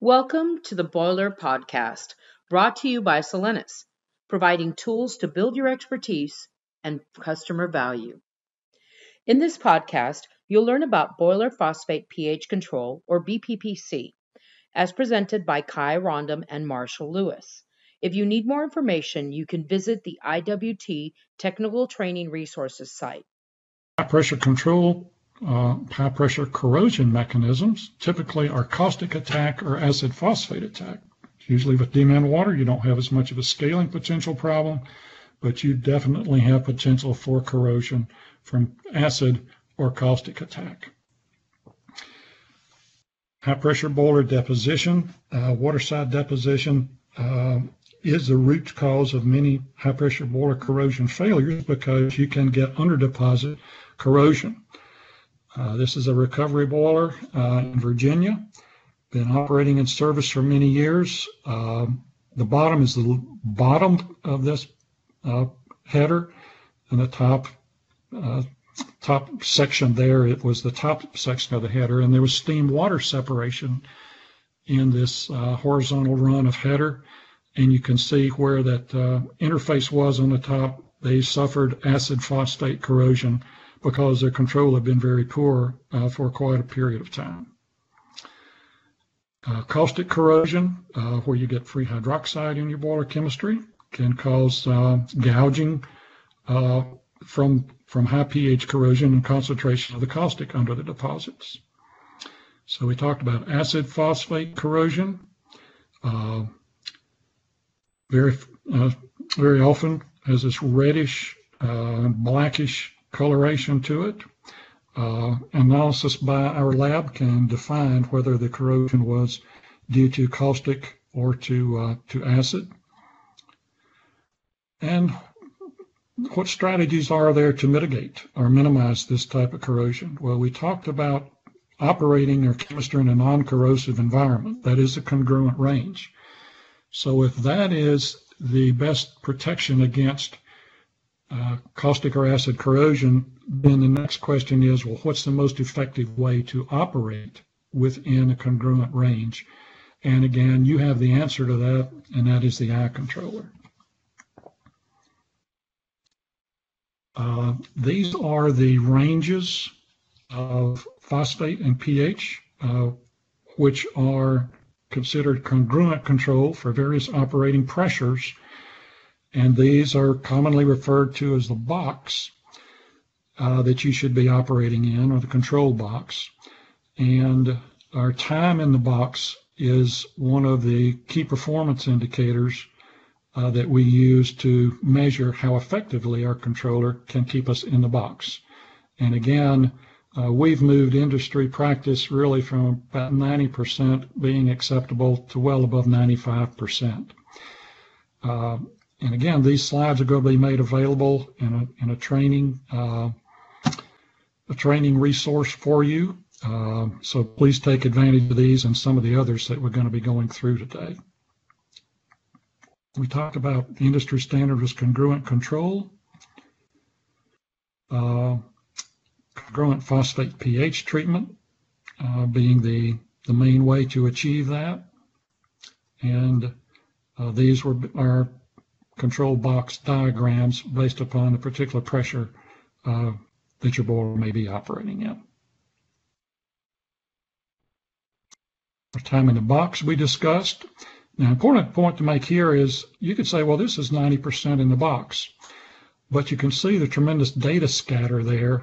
Welcome to the Boiler Podcast, brought to you by Solenis, providing tools to build your expertise and customer value. In this podcast, you'll learn about boiler phosphate pH control, or BPPC, as presented by Kai Rondum and Marshall Lewis. If you need more information, you can visit the IWT Technical Training Resources site. Pressure control uh, high pressure corrosion mechanisms typically are caustic attack or acid phosphate attack. Usually with demin water, you don't have as much of a scaling potential problem, but you definitely have potential for corrosion from acid or caustic attack. High pressure boiler deposition, uh, waterside deposition uh, is the root cause of many high pressure boiler corrosion failures because you can get under deposit corrosion. Uh, this is a recovery boiler uh, in Virginia. Been operating in service for many years. Uh, the bottom is the bottom of this uh, header, and the top uh, top section there it was the top section of the header, and there was steam water separation in this horizontal run of header, and you can see where that interface was on the top. They suffered acid phosphate corrosion because their control had been very poor uh, for quite a period of time. Uh, caustic corrosion, uh, where you get free hydroxide in your boiler chemistry, can cause uh, gouging uh, from, from high pH corrosion and concentration of the caustic under the deposits. So we talked about acid phosphate corrosion. Uh, very, very often has this reddish, blackish coloration to it. Uh, analysis by our lab can define whether the corrosion was due to caustic or to, uh, to acid. And what strategies are there to mitigate or minimize this type of corrosion? Well, we talked about operating our chemistry in a non-corrosive environment. That is a congruent range. So if that is the best protection against uh, caustic or acid corrosion, then the next question is, well, what's the most effective way to operate within a congruent range? And again, you have the answer to that, and that is the eye controller. Uh, these are the ranges of phosphate and pH, uh, which are considered congruent control for various operating pressures and these are commonly referred to as the box uh, that you should be operating in, or the control box. And our time in the box is one of the key performance indicators uh, that we use to measure how effectively our controller can keep us in the box. And again, uh, we've moved industry practice really from about 90% being acceptable to well above 95%. Uh, and again, these slides are going to be made available in a, in a training uh, a training resource for you. Uh, so please take advantage of these and some of the others that we're going to be going through today. We talked about the industry standard was congruent control, uh, congruent phosphate pH treatment uh, being the, the main way to achieve that. And uh, these were are control box diagrams based upon the particular pressure uh, that your boiler may be operating in. The time in the box we discussed. Now, important point to make here is you could say, well, this is 90% in the box, but you can see the tremendous data scatter there.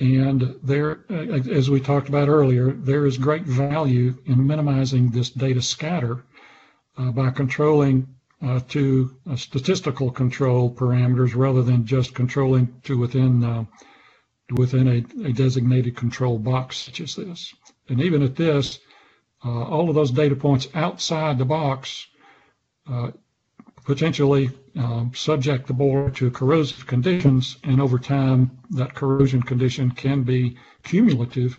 And there, uh, as we talked about earlier, there is great value in minimizing this data scatter uh, by controlling uh, to uh, statistical control parameters rather than just controlling to within uh, within a, a, designated control box such as this. And even at this, uh, all of those data points outside the box uh, potentially um, subject the boiler to corrosive conditions, and over time that corrosion condition can be cumulative,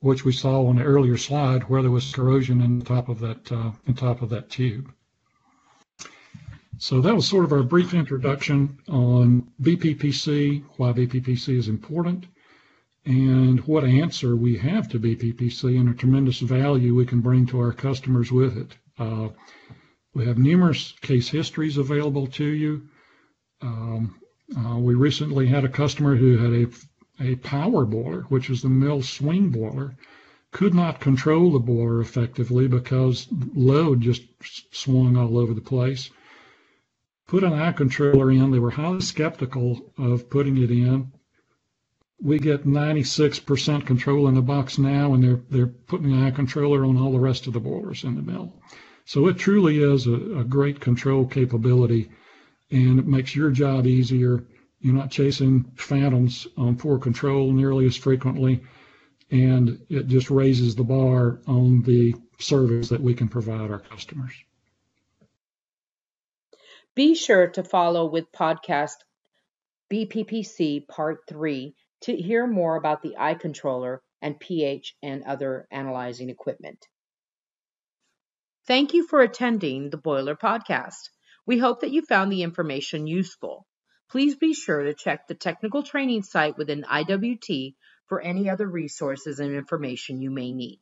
which we saw on the earlier slide where there was corrosion in the top of that uh, in top of that tube. So that was sort of our brief introduction on BPPC, why BPPC is important. and what answer we have to BPPC and a tremendous value we can bring to our customers with it. Uh, we have numerous case histories available to you. Um, uh, we recently had a customer who had a, a power boiler, which is the mill swing boiler, could not control the boiler effectively because load just swung all over the place. Put an eye controller in. They were highly skeptical of putting it in. We get 96% control in the box now, and they're they're putting the eye controller on all the rest of the boilers in the mill. So it truly is a, a great control capability, and it makes your job easier. You're not chasing phantoms on poor control nearly as frequently and it just raises the bar on the service that we can provide our customers. Be sure to follow with podcast BPPC Part 3 to hear more about the eye controller and pH and other analyzing equipment. Thank you for attending the Boiler Podcast. We hope that you found the information useful. Please be sure to check the technical training site within IWT for any other resources and information you may need.